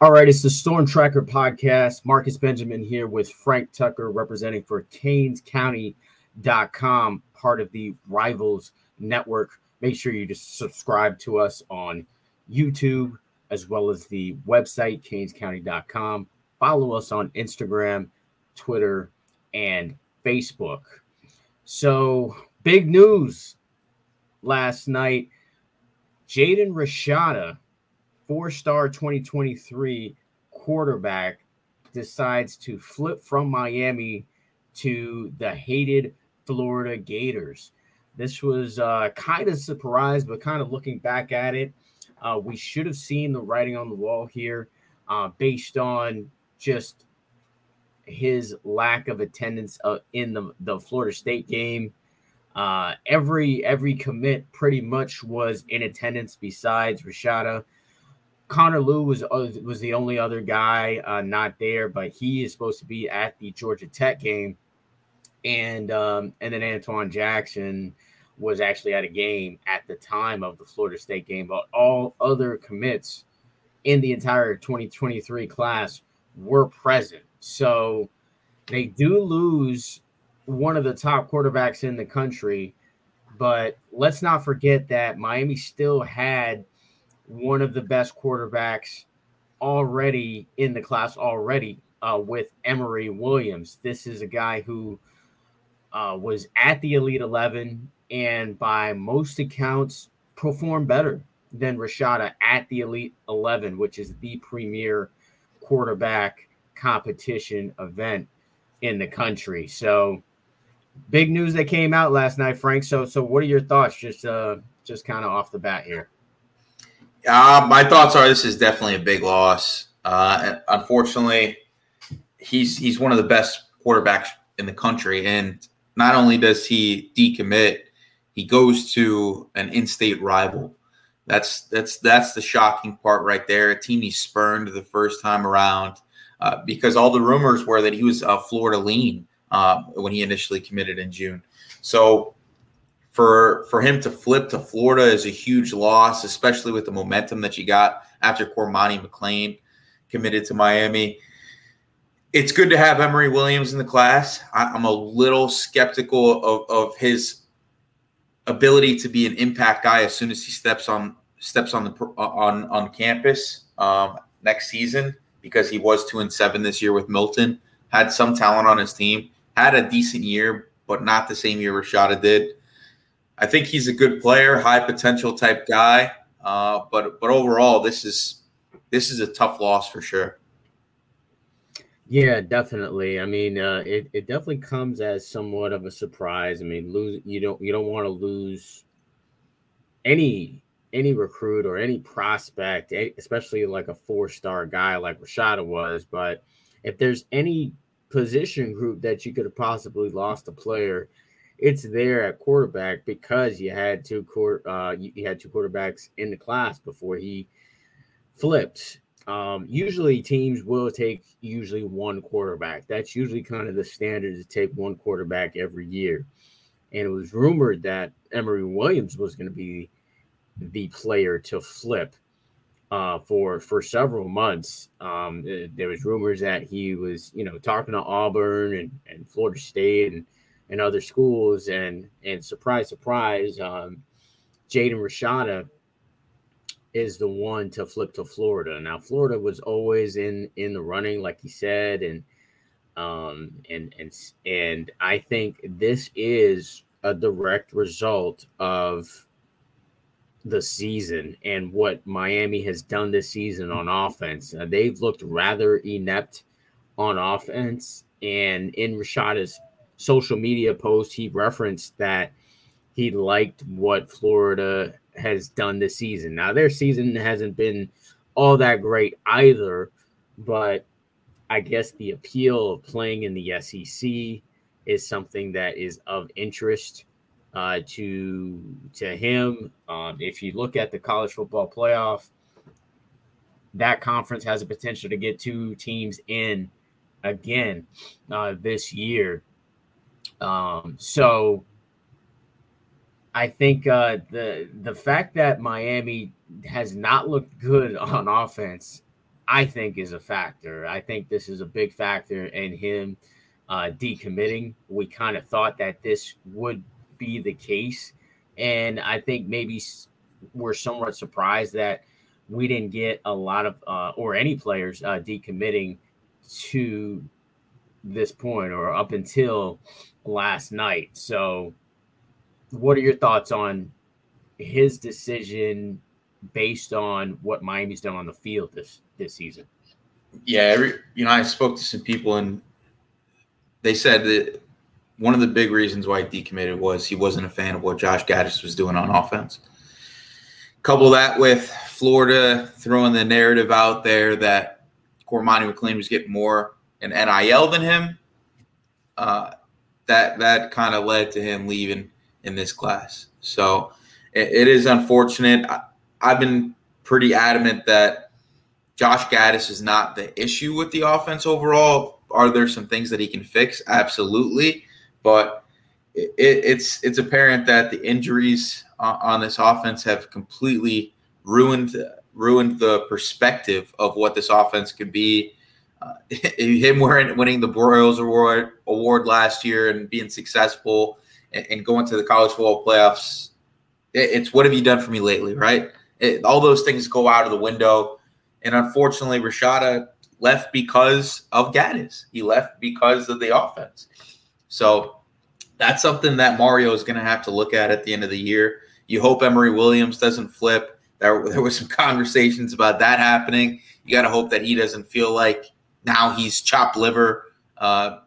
All right, it's the Storm Tracker podcast. Marcus Benjamin here with Frank Tucker representing for CanesCounty.com, part of the Rivals Network. Make sure you just subscribe to us on YouTube as well as the website, CanesCounty.com. Follow us on Instagram, Twitter, and Facebook. So, big news last night. Jaden Rashada four star 2023 quarterback decides to flip from Miami to the hated Florida Gators. This was uh, kind of surprised, but kind of looking back at it, uh, we should have seen the writing on the wall here uh, based on just his lack of attendance uh, in the, the Florida State game. Uh, every every commit pretty much was in attendance besides Rashada. Connor Lew was uh, was the only other guy uh, not there, but he is supposed to be at the Georgia Tech game, and um, and then Antoine Jackson was actually at a game at the time of the Florida State game, but all other commits in the entire 2023 class were present. So they do lose one of the top quarterbacks in the country, but let's not forget that Miami still had – one of the best quarterbacks already in the class already uh, with Emory Williams. This is a guy who uh, was at the Elite 11 and by most accounts performed better than Rashada at the Elite 11, which is the premier quarterback competition event in the country. So big news that came out last night, Frank. So so what are your thoughts just uh just kind of off the bat here? Uh, my thoughts are this is definitely a big loss. Uh, unfortunately, he's he's one of the best quarterbacks in the country, and not only does he decommit, he goes to an in-state rival. That's that's that's the shocking part right there. A team he spurned the first time around uh, because all the rumors were that he was a Florida lean uh, when he initially committed in June. So for for him to flip to Florida is a huge loss, especially with the momentum that you got after Cormani McClain committed to Miami. It's good to have Emory Williams in the class. I, am a little skeptical of, of his ability to be an impact guy as soon as he steps on steps on the on on campus um, next season because he was two and seven this year with Milton. Had some talent on his team. Had a decent year, but not the same year Rashada did. I think he's a good player, high potential type guy. Uh, but but overall, this is this is a tough loss for sure. Yeah, definitely. I mean, uh, it it definitely comes as somewhat of a surprise. I mean, lose you don't you don't want to lose any any recruit or any prospect, especially like a four star guy like Rashada was. But if there's any position group that you could have possibly lost a player, it's there at quarterback because you had two court uh, you had two quarterbacks in the class before he flipped. Um, usually teams will take usually one quarterback. That's usually kind of the standard to take one quarterback every year. And it was rumored that Emory Williams was going to be the player to flip uh, for for several months. Um, there was rumors that he was, you know, talking to Auburn and, and Florida State and and other schools. And and surprise, surprise, um, Jaden Rashada is the one to flip to Florida. Now Florida was always in in the running, like he said, and um and and and I think this is a direct result of the season and what Miami has done this season on offense. Uh, they've looked rather inept on offense, and in Rashada's social media post, he referenced that he liked what Florida has done this season. Now, their season hasn't been all that great either, but I guess the appeal of playing in the SEC is something that is of interest uh, to to him. Um, if you look at the college football playoff, that conference has a potential to get two teams in again uh, this year. Um, so I think uh, the the fact that Miami has not looked good on offense I think is a factor. I think this is a big factor in him uh, decommitting. We kind of thought that this would be the case, and I think maybe we're somewhat surprised that we didn't get a lot of uh, or any players uh, decommitting to this point or up until last night. So, what are your thoughts on his decision based on what Miami's done on the field this this season? Yeah, every, you know, I spoke to some people and they said that one of the big reasons why he decommitted was he wasn't a fan of what Josh Gattis was doing on offense. Couple that with Florida throwing the narrative out there that Cormani McClain was getting more in NIL than him. Uh, that that kind of led to him leaving in this class. So it, it is unfortunate. I, I've been pretty adamant that Josh Gattis is not the issue with the offense overall. Are there some things that he can fix? Absolutely, but it, it's it's apparent that the injuries on this offense have completely ruined ruined the perspective of what this offense could be. Uh, him winning the Broyles Award award last year and being successful and, and going to the college football playoffs. It, it's what have you done for me lately, right? It, all those things go out of the window. And unfortunately, Rashada left because of Gattis. He left because of the offense. So that's something that Mario is going to have to look at at the end of the year. You hope Emory Williams doesn't flip. There, there was some conversations about that happening. You got to hope that he doesn't feel like now he's chopped liver. Uh,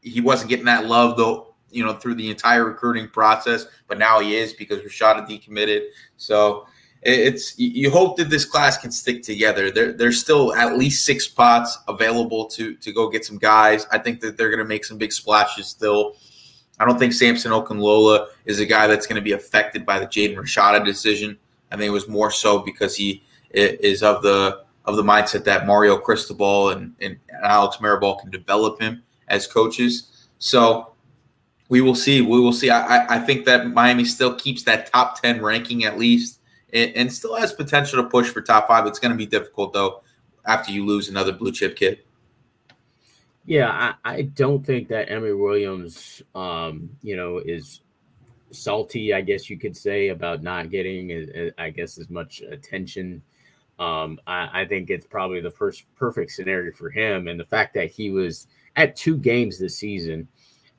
he wasn't getting that love though, you know, through the entire recruiting process, but now he is because Rashada decommitted. So it's you hope that this class can stick together. There, there's still at least six spots available to to go get some guys. I think that they're going to make some big splashes still. I don't think Samson Okunlola is a guy that's going to be affected by the Jaden Rashada decision. I think it was more so because he is of the of the mindset that Mario Cristobal and, and Alex Mirabal can develop him as coaches. So we will see. We will see. I, I think that Miami still keeps that top 10 ranking at least and, and still has potential to push for top five. It's going to be difficult, though, after you lose another blue chip kid. Yeah, I, I don't think that Emory Williams, um, you know, is salty, I guess you could say, about not getting, I guess, as much attention. Um, I, I, think it's probably the first perfect scenario for him, and the fact that he was at two games this season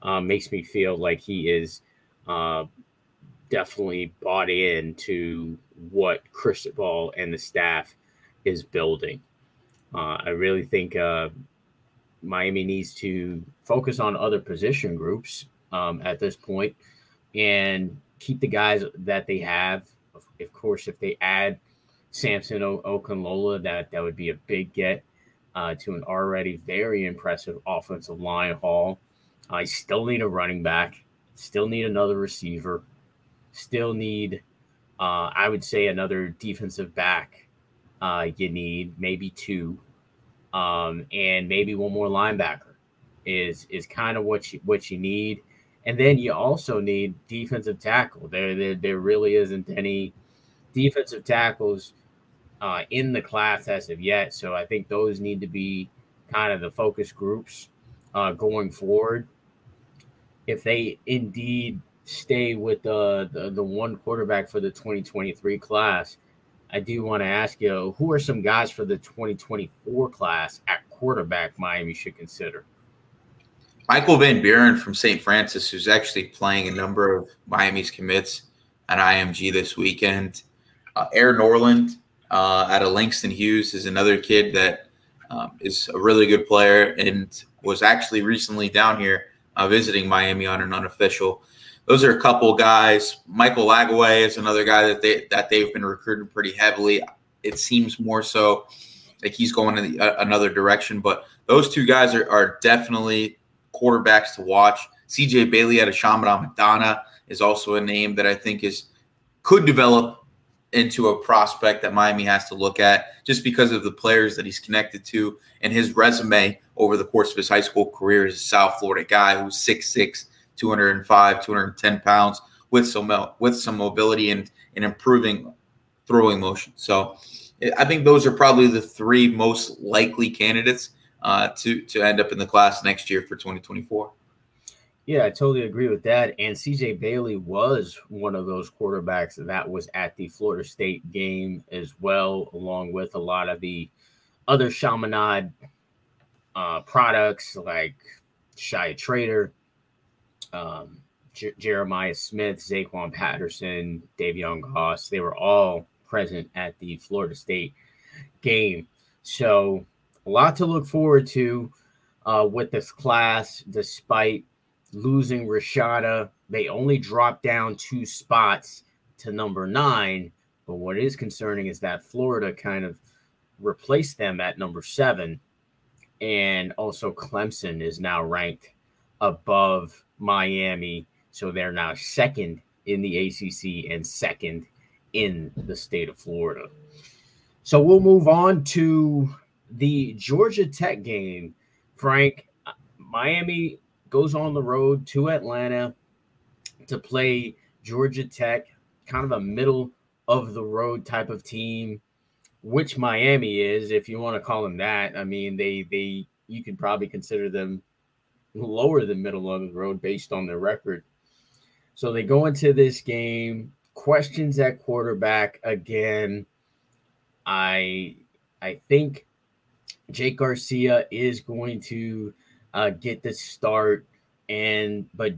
um, makes me feel like he is uh, definitely bought in to what Cristobal and the staff is building. Uh, I really think uh, Miami needs to focus on other position groups um, at this point and keep the guys that they have. Of course, if they add Samson Okunlola, that that would be a big get uh, to an already very impressive offensive line haul. I still need a running back, still need another receiver, still need, uh, I would say, another defensive back. Uh, you need maybe two, um, and maybe one more linebacker is is kind of what you what you need. And then you also need defensive tackle. There, there, there really isn't any defensive tackles uh, in the class as of yet. So I think those need to be kind of the focus groups uh, going forward. If they indeed stay with the, the, the one quarterback for the 2023 class, I do want to ask you who are some guys for the 2024 class at quarterback Miami should consider? Michael Van Buren from St. Frances, who's actually playing a number of Miami's commits at IMG this weekend. Uh, Air Noland uh, out of Langston Hughes is another kid that um, is a really good player and was actually recently down here uh, visiting Miami on an unofficial. Those are a couple guys. Michael Lagway is another guy that they that they've been recruiting pretty heavily. It seems more so like he's going in the, uh, another direction, but those two guys are, are definitely quarterbacks to watch. CJ Bailey out of Chaminade-Madonna is also a name that I think is could develop into a prospect that Miami has to look at just because of the players that he's connected to and his resume over the course of his high school career as a South Florida guy who's 6'6, 205, 210 pounds with some with some mobility and, and improving throwing motion. So I think those are probably the three most likely candidates uh, to to end up in the class next year for 2024. Yeah, I totally agree with that. And CJ Bailey was one of those quarterbacks that was at the Florida State game as well, along with a lot of the other Chaminade uh, products like Shia Trader, um, J- Jeremiah Smith, Zaquan Patterson, Davion Gause. They were all present at the Florida State game. So, a lot to look forward to uh, with this class, despite losing Rashada. They only dropped down two spots to number nine. But what is concerning is that Florida kind of replaced them at number seven. And also, Clemson is now ranked above Miami. So they're now second in the ACC and second in the state of Florida. So we'll move on to the Georgia Tech game. Frank, Miami goes on the road to Atlanta to play Georgia Tech, kind of a middle of the road type of team, which Miami is, if you want to call them that. I mean, they they you could probably consider them lower than middle of the road based on their record. So they go into this game, questions at quarterback again. I I think Jake Garcia is going to uh, get the start, and but,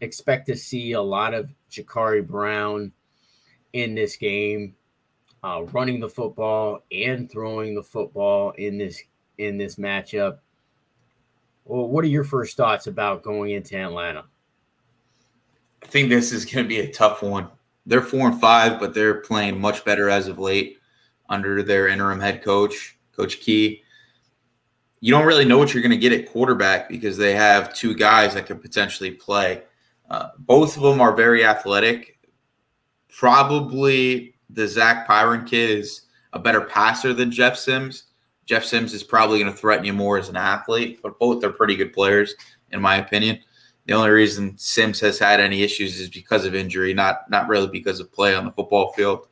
expect to see a lot of Jacurri Brown in this game, uh, running the football and throwing the football in this in this matchup. Well, what are your first thoughts about going into Atlanta? I think this is going to be a tough one. They're four and five, but they're playing much better as of late under their interim head coach, Coach Key you don't really know what you're going to get at quarterback because they have two guys that could potentially play. Uh, both of them are very athletic. Probably the Zach Pyron kid is a better passer than Jeff Sims. Jeff Sims is probably going to threaten you more as an athlete, but both are pretty good players, in my opinion. The only reason Sims has had any issues is because of injury, not not really because of play on the football field.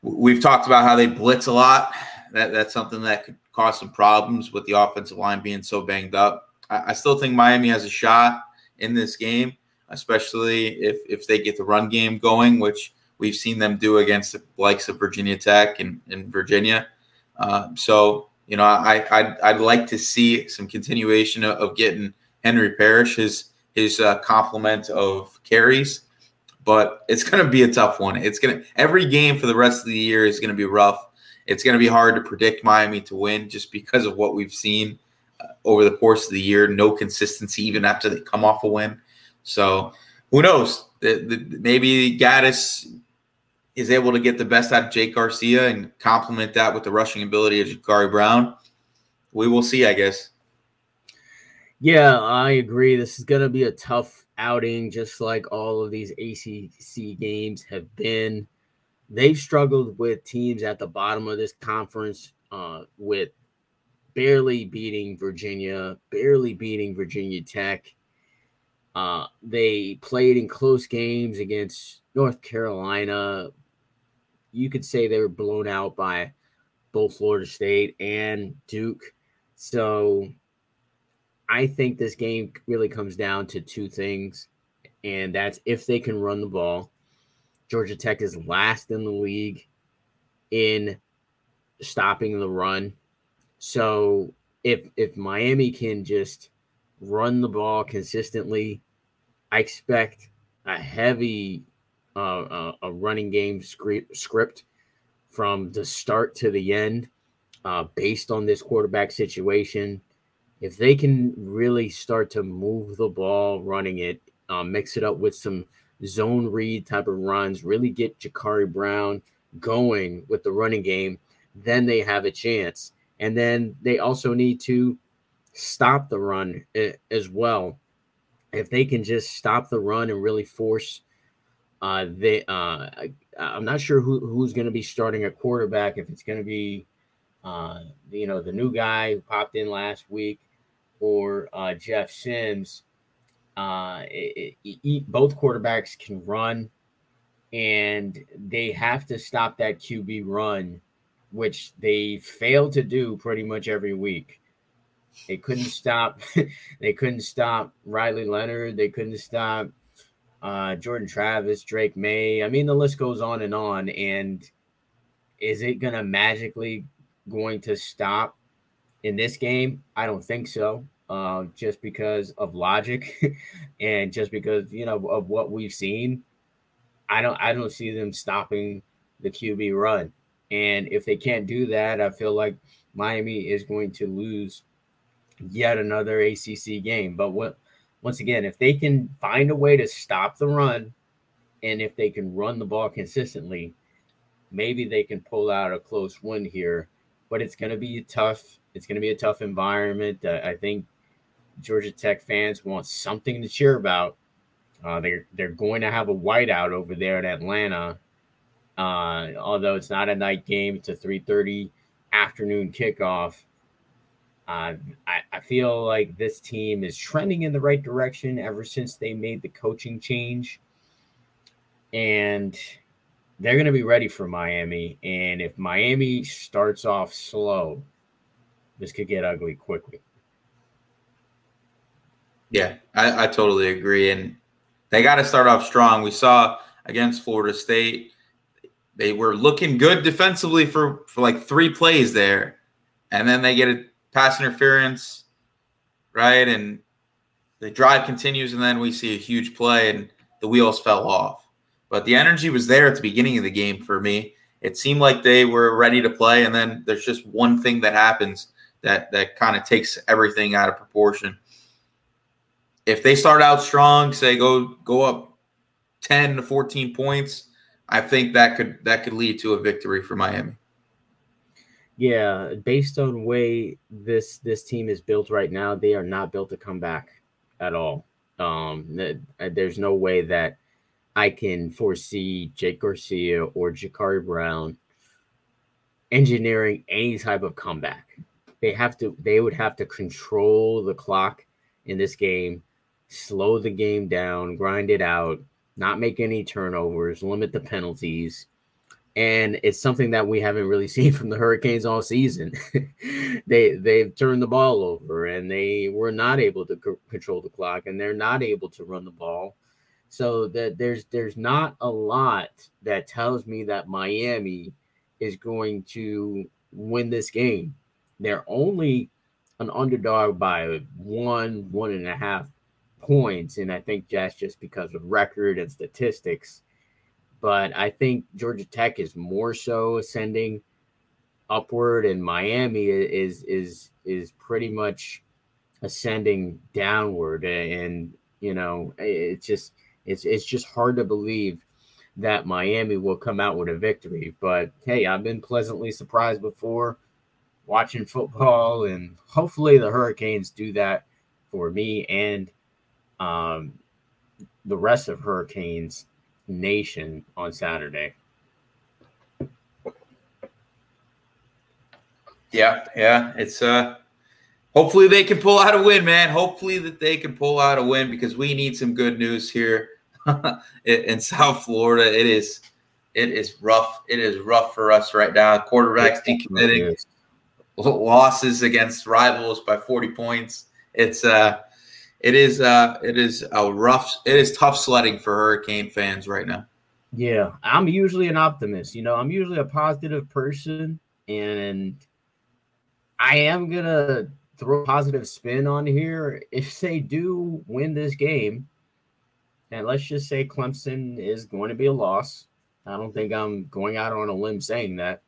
We've talked about how they blitz a lot. That that's something that could cause some problems with the offensive line being so banged up. I, I still think Miami has a shot in this game, especially if if they get the run game going, which we've seen them do against the likes of Virginia Tech and, and Virginia. Uh, so you know, I I'd, I'd, like to see some continuation of, of getting Henry Parrish his his uh, complement of carries, but it's going to be a tough one. It's going to every game for the rest of the year is going to be rough it's going to be hard to predict Miami to win just because of what we've seen uh, over the course of the year. No consistency even after they come off a win. So who knows? The, the, maybe Gattis is able to get the best out of Jake Garcia and complement that with the rushing ability of Jacurri Brown. We will see, I guess. Yeah, I agree. This is going to be a tough outing, just like all of these ACC games have been they've struggled with teams at the bottom of this conference uh, with barely beating Virginia, barely beating Virginia Tech. Uh, they played in close games against North Carolina. You could say they were blown out by both Florida State and Duke. So I think this game really comes down to two things, and that's if they can run the ball Georgia Tech is last in the league in stopping the run. So if if Miami can just run the ball consistently, I expect a heavy uh, a running game script script from the start to the end, uh, based on this quarterback situation. If they can really start to move the ball, running it, uh, mix it up with some zone read type of runs, really get Jacurri Brown going with the running game, then they have a chance. And then they also need to stop the run eh, as well. If they can just stop the run and really force, uh, they, uh, I'm not sure who, who's going to be starting a quarterback. If it's going to be, uh, you know, the new guy who popped in last week or uh, Jeff Sims. Uh, it, it, both quarterbacks can run. and they have to stop that QB run, which they fail to do pretty much every week. They couldn't stop. they couldn't stop Riley Leonard. They couldn't stop uh, Jordan Travis, Drake Maye. I mean, the list goes on and on. And is it gonna magically going to stop in this game? I don't think so. Uh, just because of logic and just because you know of what we've seen. I don't I don't see them stopping the QB run. And if they can't do that, I feel like Miami is going to lose yet another ACC game. But what once again, if they can find a way to stop the run and if they can run the ball consistently, maybe they can pull out a close win here. But it's going to be tough. It's going to be a tough environment. Uh, I think Georgia Tech fans want something to cheer about. Uh, they're they're going to have a whiteout over there in Atlanta. Uh, although it's not a night game, it's a 3:30 afternoon kickoff. Uh, I, I feel like this team is trending in the right direction ever since they made the coaching change. And they're going to be ready for Miami. And if Miami starts off slow, this could get ugly quickly. Yeah, I, I totally agree. And they got to start off strong. We saw against Florida State, they were looking good defensively for, for like three plays there. And then they get a pass interference, right? And the drive continues, and then we see a huge play, and the wheels fell off. But the energy was there at the beginning of the game for me. It seemed like they were ready to play, and then there's just one thing that happens that that kind of takes everything out of proportion if they start out strong, say go go up 10 to 14 points, I think that could that could lead to a victory for Miami. Yeah, based on way this this team is built right now, they are not built to come back at all. Um, uh, there's no way that I can foresee Jake Garcia or Jacurri Brown engineering any type of comeback. They have to. They would have to control the clock in this game slow the game down, grind it out, not make any turnovers, limit the penalties. And it's something that we haven't really seen from the Hurricanes all season. they they've turned the ball over and they were not able to c- control the clock and they're not able to run the ball. So that there's there's not a lot that tells me that Miami is going to win this game. They're only an underdog by one, one and a half points, and I think that's just because of record and statistics. But I think Georgia Tech is more so ascending upward, and Miami is is is pretty much ascending downward. And you know, it's just it's it's just hard to believe that Miami will come out with a victory. But hey, I've been pleasantly surprised before watching football, and hopefully the Hurricanes do that for me and um, the rest of Hurricanes Nation on Saturday. Yeah, yeah, it's uh hopefully they can pull out a win, man. Hopefully that they can pull out a win because we need some good news here in South Florida. It is it is rough. It is rough for us right now. Quarterbacks decommitting losses against rivals by 40 points. It's uh it is uh it is a rough it is tough sledding for hurricane fans right now. Yeah i'm usually an optimist you know i'm usually a positive person and i am gonna throw a positive spin on here. If they do win this game and let's just say clemson is going to be a loss i don't think i'm going out on a limb saying that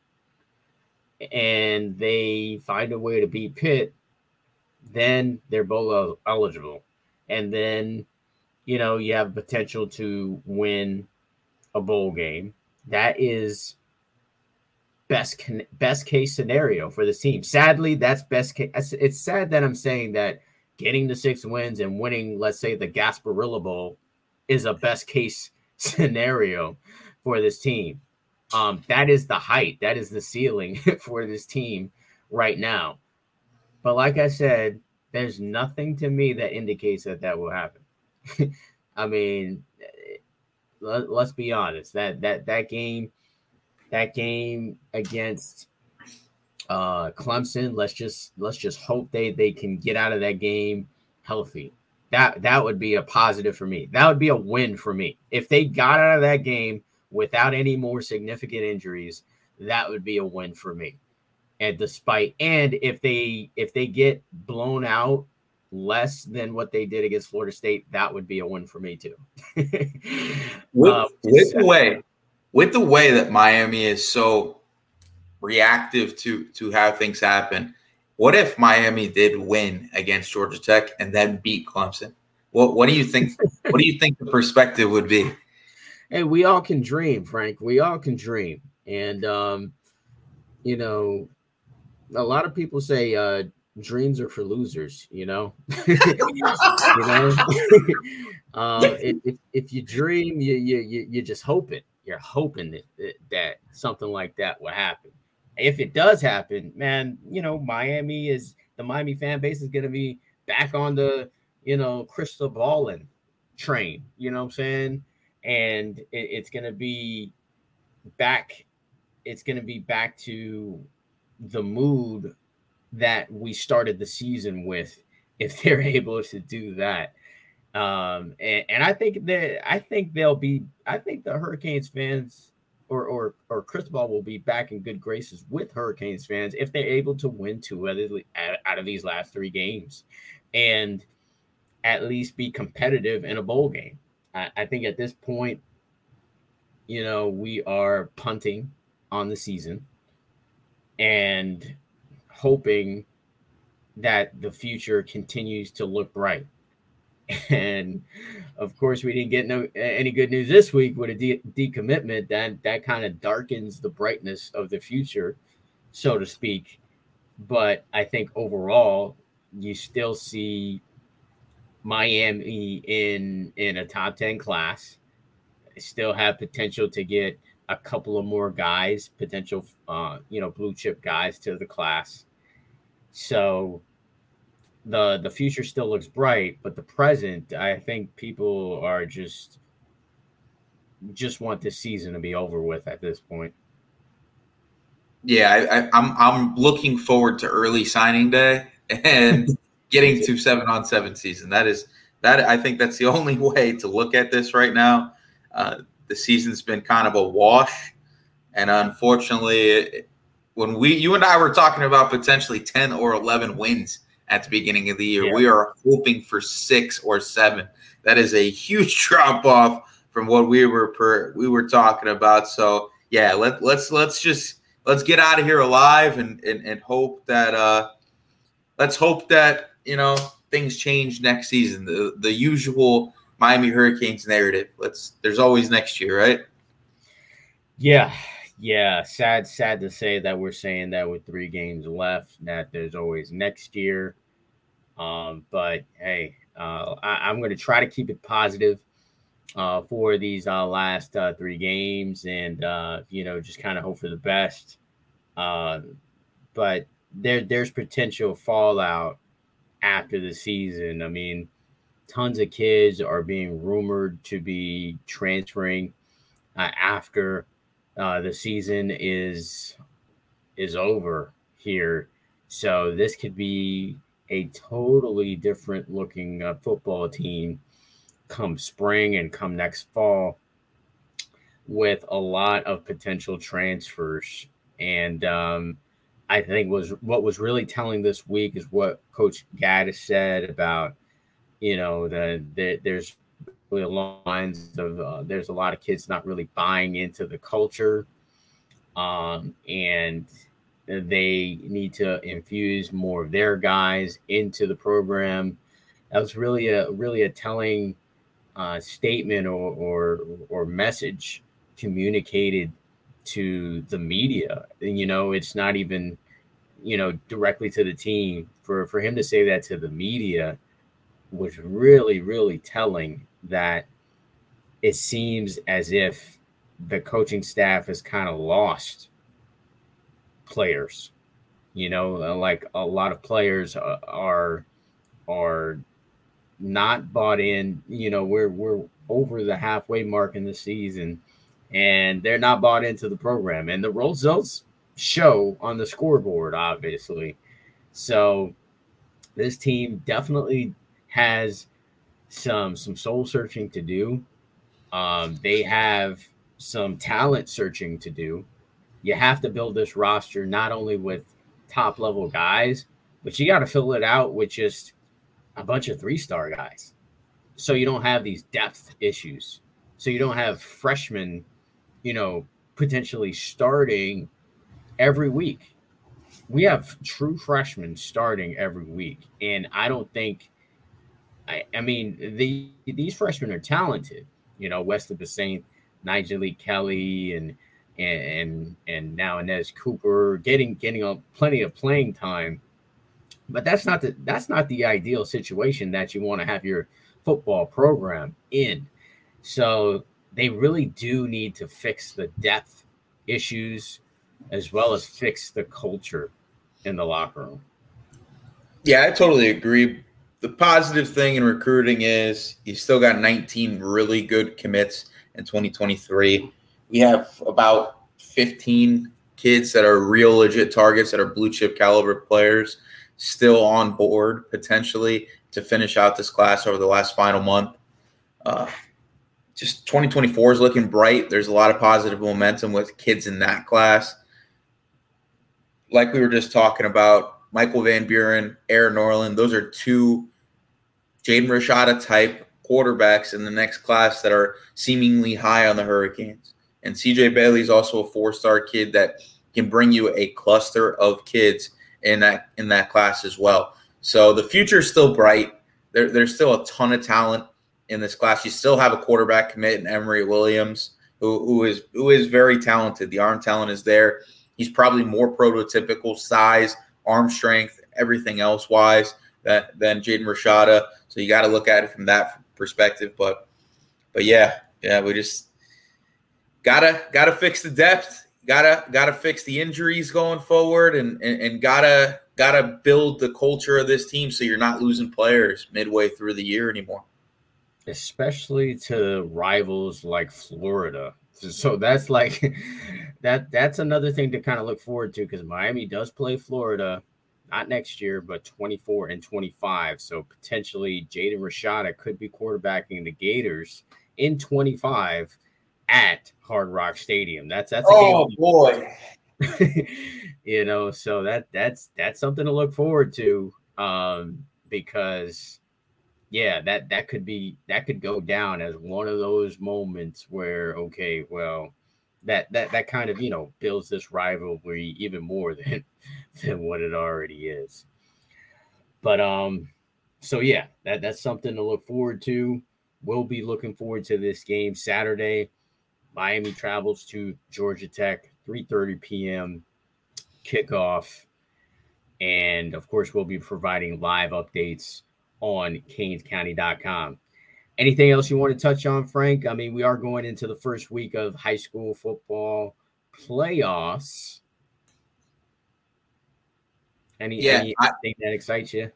and they find a way to beat pitt then they're bowl eligible. And then, you know, you have potential to win a bowl game. That is best best case scenario for this team. Sadly, that's best case. It's sad that I'm saying that getting the six wins and winning, let's say, the Gasparilla Bowl is a best case scenario for this team. Um, that is the height, that is the ceiling for this team right now. But like I said, there's nothing to me that indicates that that will happen. I mean, let, us be honest. That that that game, that game against uh Clemson. Let's just let's just hope they they can get out of that game healthy. That that would be a positive for me. That would be a win for me if they got out of that game without any more significant injuries. That would be a win for me. And despite and if they if they get blown out less than what they did against Florida State, that would be a win for me too. with, um, with the way, with the way that Miami is so reactive to to how things happen, what if Miami did win against Georgia Tech and then beat Clemson? What what do you think? what do you think the perspective would be? Hey, we all can dream, Frank. We all can dream, and um, you know, a lot of people say uh, dreams are for losers, you know. you know, uh, if, if you dream, you you you you just hope it. You're hoping that that something like that will happen. If it does happen, man, you know Miami is the Miami fan base is going to be back on the you know crystal balling train. You know what I'm saying? And it, it's going to be back. It's going to be back to the mood that we started the season with if they're able to do that. Um, and, and I think that I think they'll be I think the Hurricanes fans or or or Cristobal will be back in good graces with Hurricanes fans if they're able to win two out of these last three games and at least be competitive in a bowl game. I, I think at this point, you know, we are punting on the season and hoping that the future continues to look bright. And of course, we didn't get no any good news this week with a de- decommitment. That that kind of darkens the brightness of the future, so to speak. But I think overall, you still see Miami in in a top ten class. Still have potential to get a couple of more guys, potential, uh, you know, blue chip guys to the class. So the the future still looks bright, but the present, I think people are just just want this season to be over with at this point. Yeah, I, I, I'm I'm looking forward to early signing day and getting to seven on seven season. That is that I think that's the only way to look at this right now. Uh, the season's been kind of a wash, and unfortunately, it, when we you and I were talking about potentially 10 or 11 wins at the beginning of the year, yeah. we are hoping for 6 or 7. That is a huge drop off from what we were per, we were talking about. So, yeah, let let's let's just let's get out of here alive and and, and hope that uh let's hope that, you know, things change next season. The the usual Miami Hurricanes narrative. Let's there's always next year, right? Yeah, yeah, sad, sad to say that we're saying that with three games left, that there's always next year. Um, but hey, uh, I, am going to try to keep it positive uh, for these uh, last uh, three games, and uh, you know, just kind of hope for the best. Uh, but there, there's potential fallout after the season. I mean, tons of kids are being rumored to be transferring after uh, the season is is over here, so this could be a totally different looking uh, football team come spring and come next fall with a lot of potential transfers. And um, I think was what was really telling this week is what Coach Gattis said about you know the, the there's lines of uh, there's a lot of kids not really buying into the culture um, and they need to infuse more of their guys into the program. That was really a really a telling uh, statement or, or or message communicated to the media. You know it's not even you know directly to the team. For for him to say that to the media was really really telling that it seems as if the coaching staff has kind of lost players. You know, uh, like a lot of players uh, are are not bought in. You know, we're we're over the halfway mark in the season, and they're not bought into the program. And the results show on the scoreboard, obviously. So this team definitely has some some soul searching to do. Um, they have some talent searching to do. You have to build this roster not only with top level guys, but you got to fill it out with just a bunch of three star guys. So you don't have these depth issues. So you don't have freshmen, you know, potentially starting every week. We have true freshmen starting every week. And I don't think, I, I mean, the, these freshmen are talented. You know, Wesley Bissainthe, Nyjalik Kelly, and and and now Anez Cooper getting getting a, plenty of playing time. But that's not the that's not the ideal situation that you want to have your football program in. So they really do need to fix the depth issues as well as fix the culture in the locker room. Yeah, I totally agree. The positive thing in recruiting is you still got 19 really good commits in 2023 we have about 15 kids that are real legit targets that are blue chip caliber players still on board potentially to finish out this class over the last final month. Uh, just 2024 is looking bright. There's a lot of positive momentum with kids in that class. Like we were just talking about, Michael Van Buren, Air Noland, those are two Jaden Rashada type quarterbacks in the next class that are seemingly high on the Hurricanes. And CJ Bailey is also a four-star kid that can bring you a cluster of kids in that in that class as well. So the future is still bright. There, there's still a ton of talent in this class. You still have a quarterback commit in Emory Williams, who, who is who is very talented. The arm talent is there. He's probably more prototypical size, arm strength, everything else wise than than Jaden Rashada. So you got to look at it from that perspective. But but yeah, yeah, we just gotta gotta fix the depth gotta gotta fix the injuries going forward and, and and gotta gotta build the culture of this team so you're not losing players midway through the year anymore especially to rivals like florida so that's like that that's another thing to kind of look forward to because miami does play florida not next year but 24 and 25 so potentially jaden rashada could be quarterbacking the gators in 25 at Hard Rock Stadium. That's that's oh boy, you know. So that that's that's something to look forward to um, because yeah, that that could be that could go down as one of those moments where okay, well, that that that kind of you know builds this rivalry even more than than what it already is. But um, so yeah, that that's something to look forward to. We'll be looking forward to this game Saturday. Miami travels to Georgia Tech, 3:30 p.m. kickoff. And of course, we'll be providing live updates on canescounty.com. Anything else you want to touch on, Frank? I mean, we are going into the first week of high school football playoffs. Any, yeah, anything I, that excites you?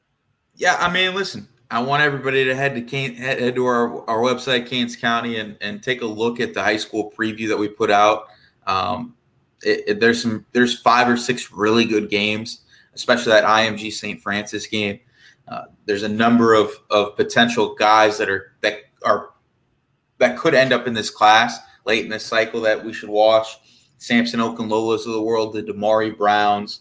Yeah, I mean, listen, I want everybody to head to Kane, head to our, our website, Canes County, and, and take a look at the high school preview that we put out. Um, it, it, there's some there's five or six really good games, especially that IMG St. Frances game. Uh, there's a number of, of potential guys that are that are that could end up in this class late in this cycle that we should watch. Samson Okunlolas of the world, the Damari Browns,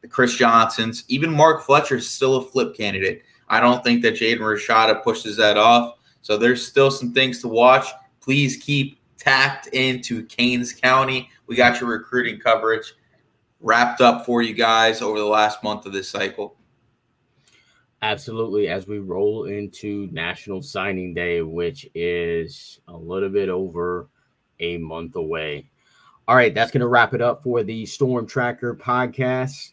the Chris Johnsons, even Mark Fletcher is still a flip candidate. I don't think that Jaden Rashada pushes that off. So there's still some things to watch. Please keep tapped into Canes County. We got your recruiting coverage wrapped up for you guys over the last month of this cycle. Absolutely. As we roll into National Signing Day, which is a little bit over a month away. All right, that's going to wrap it up for the Storm Tracker podcast.